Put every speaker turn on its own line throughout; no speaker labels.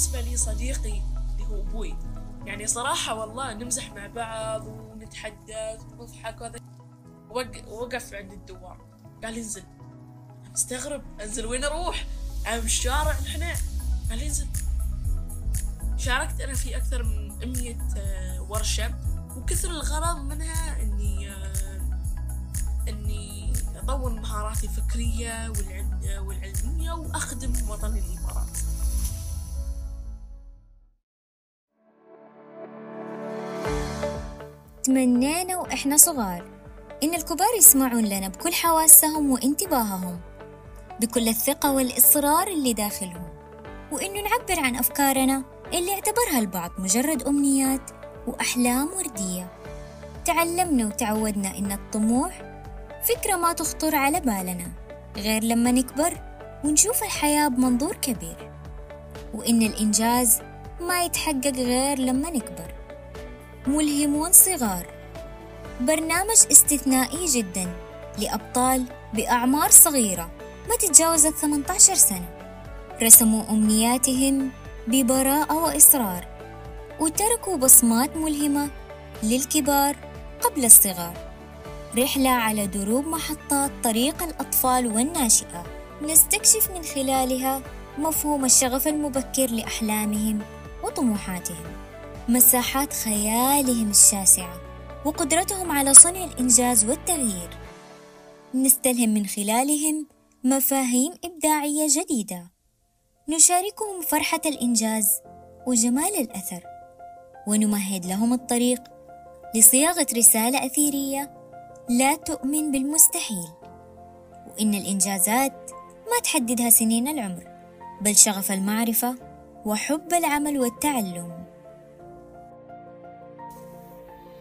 بالنسبة لي صديقي اللي هو أبوي. يعني صراحة والله نمزح مع بعض ونتحدث ونضحك وهذا. وقف عند الدوار قال انزل. مستغرب. أنزل وين أروح؟ أنا بالشارع نحن. قال انزل. شاركت أنا في أكثر من 100 آه، ورشة. وكثر الغرض منها إني آه، إني اطور مهاراتي الفكرية والعلمية وأخدم وطني الامارات
تمنينا وإحنا صغار. إن الكبار يسمعون لنا بكل حواسهم وانتباههم بكل الثقة والإصرار اللي داخلهم. وإنه نعبر عن أفكارنا اللي اعتبرها البعض مجرد أمنيات وأحلام وردية. تعلمنا وتعودنا إن الطموح فكرة ما تخطر على بالنا غير لما نكبر ونشوف الحياة بمنظور كبير. وإن الإنجاز ما يتحقق غير لما نكبر. ملهمون صغار. برنامج استثنائي جدا لأبطال بأعمار صغيرة ما تتجاوز 18 سنة. رسموا أمنياتهم ببراءة وإصرار وتركوا بصمات ملهمة للكبار قبل الصغار. رحلة على دروب محطات طريق الأطفال والناشئة نستكشف من خلالها مفهوم الشغف المبكر لأحلامهم وطموحاتهم. مساحات خيالهم الشاسعة وقدرتهم على صنع الإنجاز والتغيير. نستلهم من خلالهم مفاهيم إبداعية جديدة. نشاركهم فرحة الإنجاز وجمال الأثر. ونمهد لهم الطريق لصياغة رسالة أثيرية لا تؤمن بالمستحيل. وإن الإنجازات ما تحددها سنين العمر بل شغف المعرفة وحب العمل والتعلم.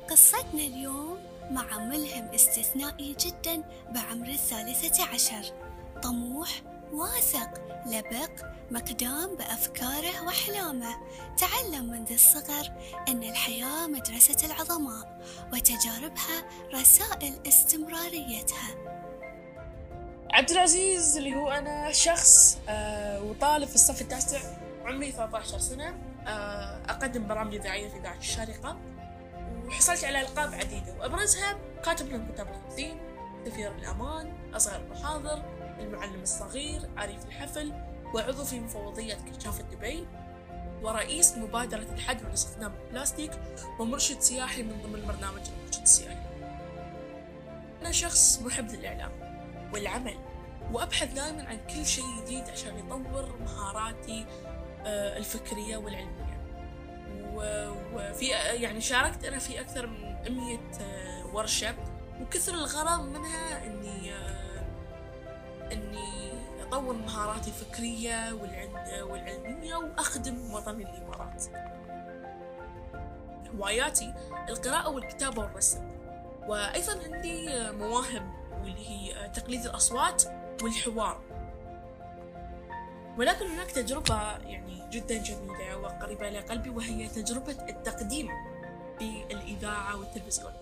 قصتنا اليوم مع ملهم استثنائي جدا بعمر الثالثة عشر. طموح واثق لبق مقدام بأفكاره وأحلامه تعلم منذ الصغر أن الحياة مدرسة العظماء وتجاربها رسائل استمراريتها.
عبد العزيز اللي هو أنا شخص آه وطالب في الصف التاسع عمري 13 سنة. آه أقدم برامج إذاعية في إذاعة الشارقة. وحصلت على ألقاب عديدة وأبرزها كاتب من كتاب الخمسين سفير الأمان أصغر المحاضر المعلم الصغير عريف الحفل وعضو في مفوضية كشافة دبي ورئيس مبادرة الحد من استخدام البلاستيك ومرشد سياحي من ضمن برنامج المرشد السياحي. أنا شخص محب للإعلام والعمل وأبحث دائما عن كل شيء جديد عشان يطور مهاراتي آه، الفكرية والعلمية. وفي يعني شاركت أنا في أكثر من 100 آه، ورشة وكثر الغرض منها إني آه، إني أطور مهاراتي الفكرية والعلمية وأخدم وطني الإمارات. هواياتي القراءة والكتابة والرسم. وأيضا عندي مواهب واللي هي تقليد الأصوات والحوار. ولكن هناك تجربة يعني جدا جميلة وقريبة إلى قلبي وهي تجربة التقديم في الإذاعة والتلفزيون.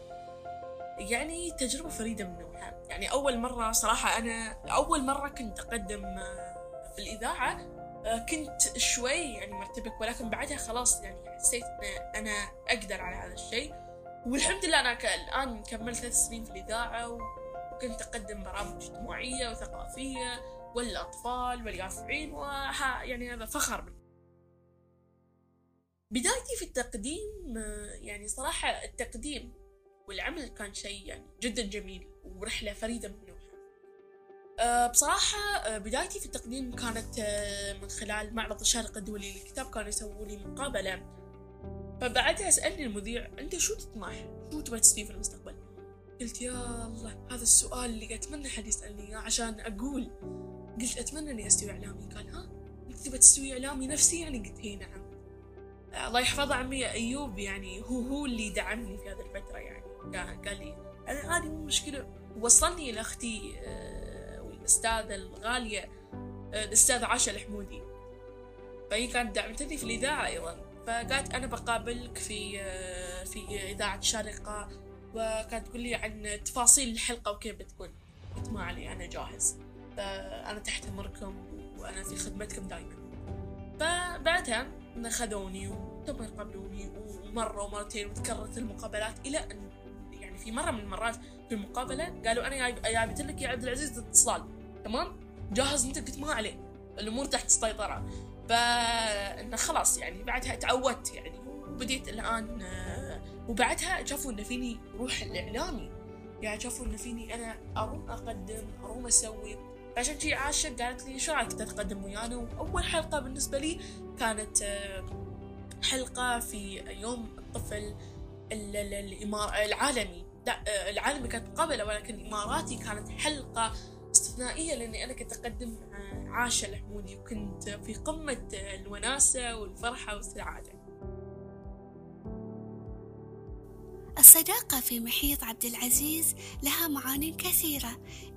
يعني تجربة فريدة من نوعها. يعني أول مرة صراحة أنا أول مرة كنت أقدم في الإذاعة آه، كنت شوي يعني مرتبك ولكن بعدها خلاص يعني حسيت أن أنا أقدر على هذا الشيء. والحمد لله أنا الآن كملت ثلاث سنين في الإذاعة وكنت أقدم برامج اجتماعية وثقافية والأطفال واليافعين وها يعني هذا فخر. بدايتي في التقديم يعني صراحة التقديم والعمل كان شيء يعني جدا جميل ورحلة فريدة من نوعها أه، بصراحة أه، بدايتي في التقديم كانت أه، من خلال معرض الشارقة الدولي للكتاب كانوا يسووا لي مقابلة فبعدها سألني المذيع أنت شو تطمح؟ شو تبغى تسوي في المستقبل؟ قلت يا الله هذا السؤال اللي أتمنى حد يسألني عشان أقول قلت أتمنى إني أستوي إعلامي. قال ها؟ أنت تبغى تستوي إعلامي نفسي يعني؟ قلت هي نعم. الله يحفظه عمي أيوب يعني هو هو اللي دعمني في هذه الفترة يعني. قال لي أنا عادي مو مشكلة. وصلني إلى أختي آه، والأستاذة الغالية آه، الأستاذة عاشا الحمودي. فهي كانت دعمتني في الإذاعة أيضا. فقالت أنا بقابلك في آه، في إذاعة شارقة وكانت تقول لي عن تفاصيل الحلقة وكيف بتكون. قلت ما علي أنا جاهز. فأنا تحت أمركم وأنا في خدمتكم دائما فبعدها خذوني وتم يقابلوني ومرة ومرتين وتكررت المقابلات إلى أن يعني في مرة من المرات في المقابلة قالوا أنا جايب جايبت لك يا عبد العزيز اتصال. تمام؟ جاهز أنت قلت ما عليه الأمور تحت السيطرة. فإنه خلاص يعني بعدها تعودت يعني. وبديت الآن آه، وبعدها شافوا إن فيني روح الإعلامي. يعني شافوا إن فيني أنا أروم أقدم أروم أسوي. فعشان شي عاشة قالت لي شو رأيك تتقدم ويانا وأول حلقة بالنسبة لي كانت آه، حلقة في يوم الطفل. العالمي لا آه، العالمي كانت مقابلة ولكن الإماراتي كانت حلقة استثنائية لأني أنا كنت أقدم مع عاشة الحمودي وكنت في قمة الوناسة والفرحة والسعادة
الصداقة في محيط عبد العزيز لها معان كثيرة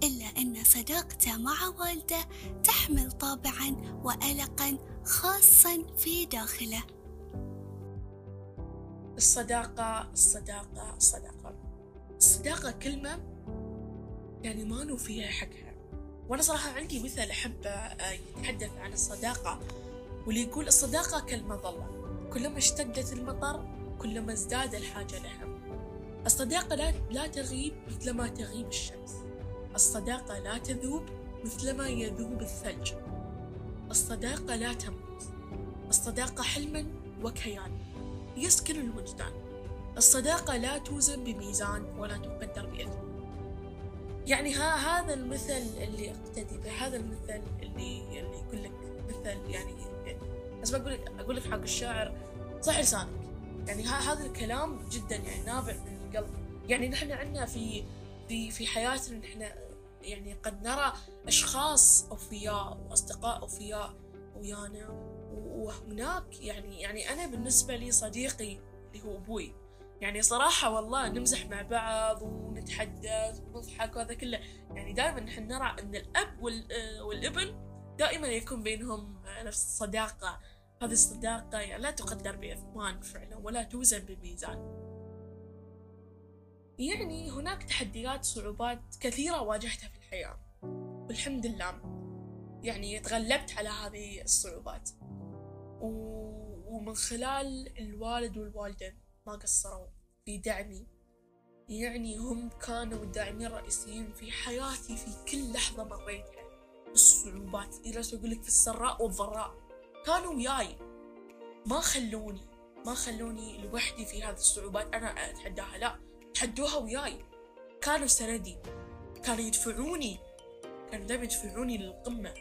إلا أن صداقته مع والدة تحمل طابعا وألقا خاصا في داخله.
الصداقة الصداقة الصداقة الصداقة كلمة يعني ما نوفيها حقها. وأنا صراحة عندي مثل أحب آه، يتحدث عن الصداقة واللي يقول الصداقة كالمظلة كلما اشتدت المطر كلما ازداد الحاجة لها. الصداقة لا, لا تغيب مثلما تغيب الشمس. الصداقة لا تذوب مثلما يذوب الثلج. الصداقة لا تموت. الصداقة حلما وكيان يسكن الوجدان. الصداقة لا توزن بميزان ولا تقدر بإثم يعني ها هذا المثل اللي أقتدي به هذا المثل اللي اللي يقول لك مثل يعني بس بقول لك أقول لك حق الشاعر صح لسانك يعني ها هذا الكلام جدا يعني نابع من القلب يعني نحن عندنا في في في حياتنا نحن يعني قد نرى أشخاص أوفياء وأصدقاء أوفياء ويانا. وهناك يعني يعني أنا بالنسبة لي صديقي اللي هو أبوي. يعني صراحة والله نمزح مع بعض ونتحدث ونضحك وهذا كله. يعني دائما نحن نرى إن الأب وال- والابن دائما يكون بينهم نفس الصداقة. هذه الصداقة يعني لا تقدر بإثمان فعلا ولا توزن بميزان. يعني هناك تحديات صعوبات كثيرة واجهتها في الحياة. والحمد لله. يعني تغلبت على هذه الصعوبات. و... ومن خلال الوالد والوالدة ما قصروا في دعمي. يعني هم كانوا الداعمين الرئيسيين في حياتي في كل لحظة مريتها. الصعوبات إذا أقول لك في السراء والضراء. كانوا وياي. ما خلوني ما خلوني لوحدي في هذه الصعوبات. أنا أتحداها لا. تحدوها وياي. كانوا سندي كانوا يدفعوني. كانوا دائما يدفعوني للقمة.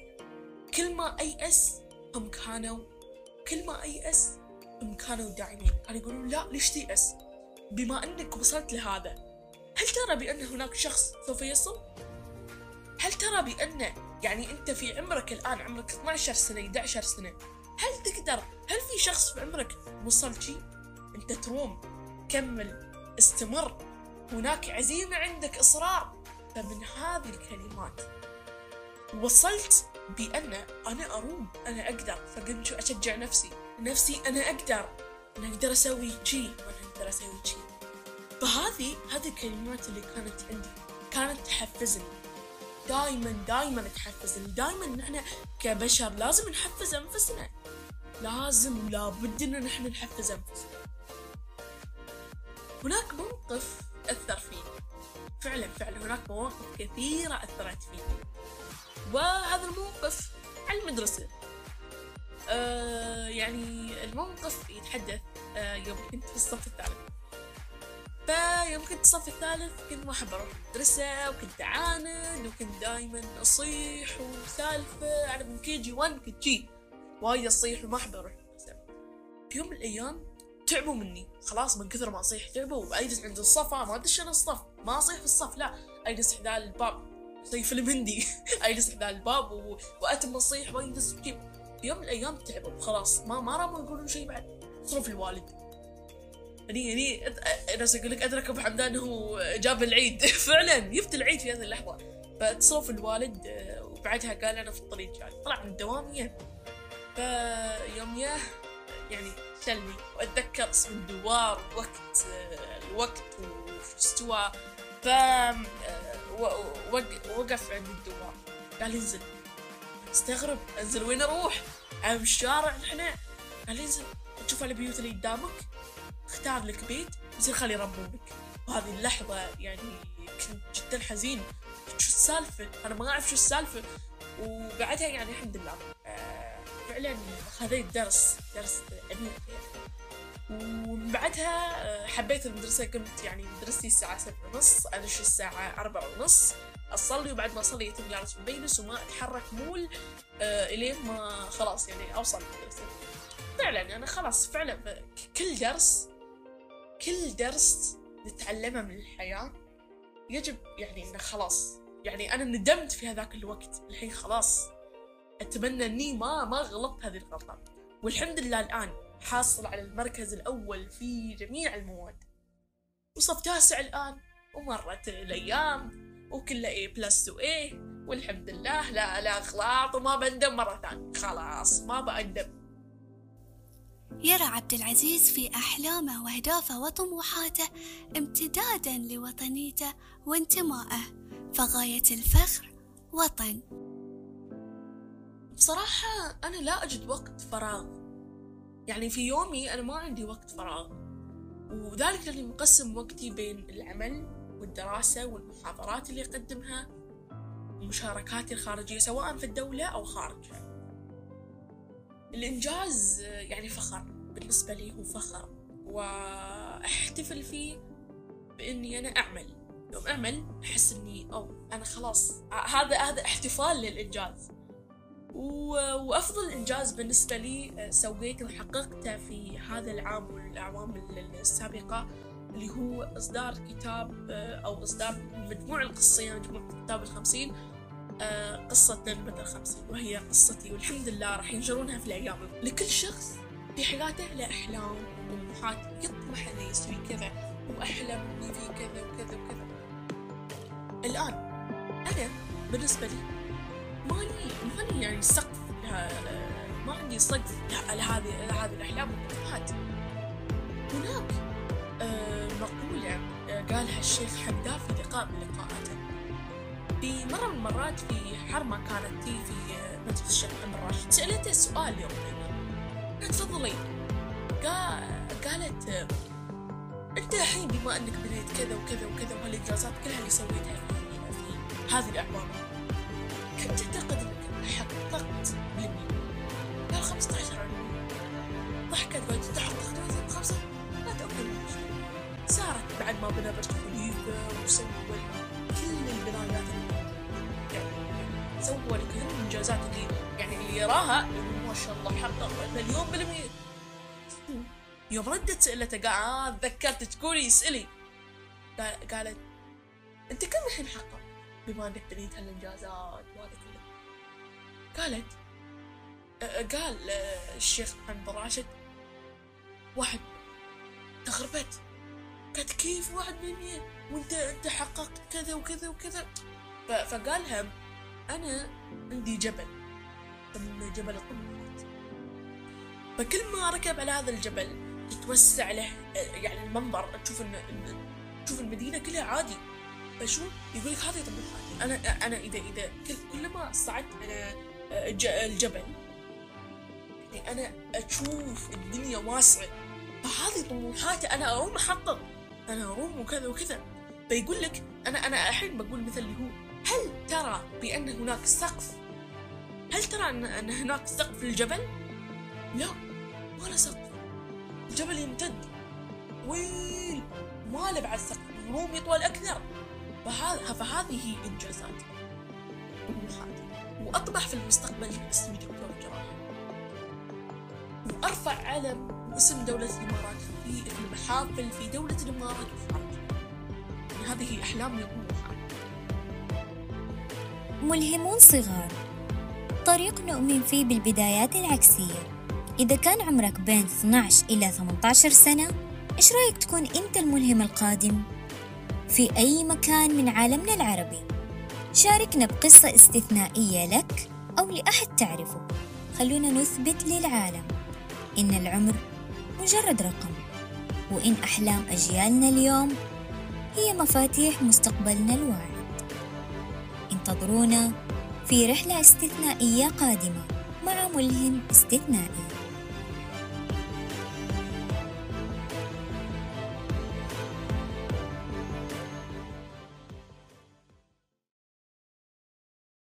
كل ما أيأس هم كانوا كل ما أيأس هم كانوا داعمين. كانوا يقولون لا ليش تيأس بما أنك وصلت لهذا هل ترى بأن هناك شخص سوف يصل؟ هل ترى بأن يعني أنت في عمرك الآن عمرك 12 سنة 11 سنة هل تقدر هل في شخص في عمرك وصل شيء؟ أنت تروم. كمل. استمر. هناك عزيمة عندك إصرار. فمن هذه الكلمات وصلت بأن أنا أروم. أنا أقدر. فقمت أشجع نفسي. نفسي أنا أقدر. أنا أقدر أسوي شي وأنا أقدر أسوي شي. فهذه هذه الكلمات اللي كانت عندي. كانت تحفزني. دائما دائما تحفزني. دائما نحن كبشر لازم نحفز أنفسنا. لازم ولا بد إن نحن نحفز أنفسنا. هناك موقف أثر فيني فعلا فعلا هناك مواقف كثيرة أثرت فيني وهذا الموقف على المدرسة. آه يعني الموقف يتحدث آه يوم كنت في الصف الثالث. فيوم كنت الصف الثالث كنت ما أحب أروح المدرسة وكنت أعاند وكنت دايما أصيح وسالفة أنا من KG 1 كنت جي وايد أصيح وما أحب أروح المدرسة. في يوم من الأيام تعبوا مني. خلاص من كثر ما أصيح تعبوا وأجلس عند الصفا ما أدش أنا الصف. ما أصيح في الصف لا. أجلس حدا الباب. زي فيلم هندي. اجلس حدا الباب و... واتم اصيح واجلس في يوم من الأيام تعبوا. خلاص. ما ما راموا يقولون شيء بعد. صرف الوالد. هني هني أنا أقول لك أدرك أبو حمدان هو جاب العيد. فعلا. جبت العيد في هذه اللحظة. فاتصلوا الوالد آه، وبعدها قال أنا في الطريق جاي. طلع من الدوام يه فيوم ياه يعني شلني واتذكر اسم الدوار وقت آه، الوقت وش استوى ف وقف عند الدوام قال انزل. استغرب. انزل وين أروح؟ على الشارع نحن. قال انزل. تشوف البيوت اللي قدامك؟ اختار لك بيت. يصير خلي يربونك وهذه اللحظة يعني كنت جدا حزين. شو السالفة؟ أنا ما أعرف شو السالفة. وبعدها يعني الحمد لله. آه، فعلا خذيت درس درس عميق يعني ومن بعدها آه، حبيت المدرسة كنت يعني مدرستي الساعة سبعة ونص أدش الساعة أربعة ونص أصلي وبعد ما أصلي يتم جالس المجلس وما أتحرك مول آه، إلين ما خلاص يعني أوصل المدرسة. فعلا أنا خلاص فعلا كل درس كل درس نتعلمه من الحياة يجب يعني إنه خلاص. يعني أنا ندمت في هذاك الوقت. الحين خلاص. أتمنى إني ما ما غلطت هذه الغلطة. والحمد لله الآن حاصل على المركز الأول في جميع المواد. وصف تاسع الآن ومرت الأيام وكله A بلس و A والحمد لله لا لا أغلاط وما بندم مرة ثانية. خلاص ما بأندم
يرى عبد العزيز في أحلامه وأهدافه وطموحاته امتدادا لوطنيته وانتمائه. فغاية الفخر وطن.
بصراحة أنا لا أجد وقت فراغ. يعني في يومي أنا ما عندي وقت فراغ. وذلك لأني مقسم وقتي بين العمل والدراسة والمحاضرات اللي أقدمها ومشاركاتي الخارجية سواء في الدولة أو خارجها الإنجاز يعني فخر بالنسبة لي هو فخر. وأحتفل فيه بإني أنا أعمل. يوم أعمل أحس إني أو أنا خلاص هذا هذا احتفال للإنجاز. وأفضل إنجاز بالنسبة لي سويته وحققته في هذا العام والأعوام السابقة اللي هو إصدار كتاب أو إصدار مجموعة القصية مجموعة كتاب الخمسين آه، قصة نجمة الخمسين وهي قصتي والحمد لله راح ينشرونها في الأيام. لكل شخص في حياته له أحلام وطموحات يطمح إنه يسوي كذا وأحلم إني في كذا وكذا وكذا. الآن أنا بالنسبة لي ماني ماني يعني سقف ما عندي سقف لهذه لهذه الأحلام. والطموحات هناك آه، مقولة آه، قالها الشيخ حمدان في لقاء من لقاءاته. في مرة من المرات في حرمة كانت تي في مجلس الشيخ محمد راشد سألته سؤال يوم تفضلي. قالت أنت الحين بما أنك بنيت كذا وكذا وكذا وهالانجازات كلها اللي سويتها في, في هذه الأعوام. كم تعتقد انك حققت بالمية؟ قال 15 ضحكت قالت انت حققت خمسة. لا تأكل صارت بعد ما بنى برج خليفة وسوى كل البنايات سوى كل الإنجازات اللي يعني اللي يراها. ما شاء الله حقق مليون بالمية. يوم ردت سألته قال آه تذكرت تقولي اسألي. قالت أنت كم الحين حقق بما أنك بنيت هالإنجازات وهذا قالت قال الشيخ محمد راشد واحد تغربت قالت كيف واحد بالمية وانت انت حققت كذا وكذا وكذا. فقالها أنا عندي جبل. يسمونه جبل الطموحات فكل ما ركب على هذا الجبل تتوسع له يعني المنظر. تشوف تشوف المدينة كلها عادي. فشو؟ يقول لك هذه طموحاتي. أنا إذا إذا كل كل ما صعدت على الجبل. يعني أنا أشوف الدنيا واسعة. فهذه طموحاتي أنا أروم أحقق. أنا أروم وكذا وكذا. فيقول لك أنا أنا الحين بقول مثل اللي هو هل ترى بأن هناك سقف؟ هل ترى أن, هناك سقف للجبل؟ لا له سقف. الجبل يمتد. طويل. ما له بعد سقف. الروم يطول أكثر. فهذه إنجازاتي طموحاتي. وأطمح في المستقبل اسمي دكتور جراح وأرفع علم واسم دولة الإمارات في المحافل في دولة الإمارات يعني هذه أحلامي وطموحاتي
ملهمون صغار. طريق نؤمن فيه بالبدايات العكسية. إذا كان عمرك بين 12 إلى 18 سنة إيش رأيك تكون أنت الملهم القادم؟ في أي مكان من عالمنا العربي؟ شاركنا بقصة استثنائية لك أو لأحد تعرفه. خلونا نثبت للعالم إن العمر مجرد رقم وإن أحلام أجيالنا اليوم هي مفاتيح مستقبلنا الواعي انتظرونا في رحلة استثنائية قادمة مع ملهم استثنائي.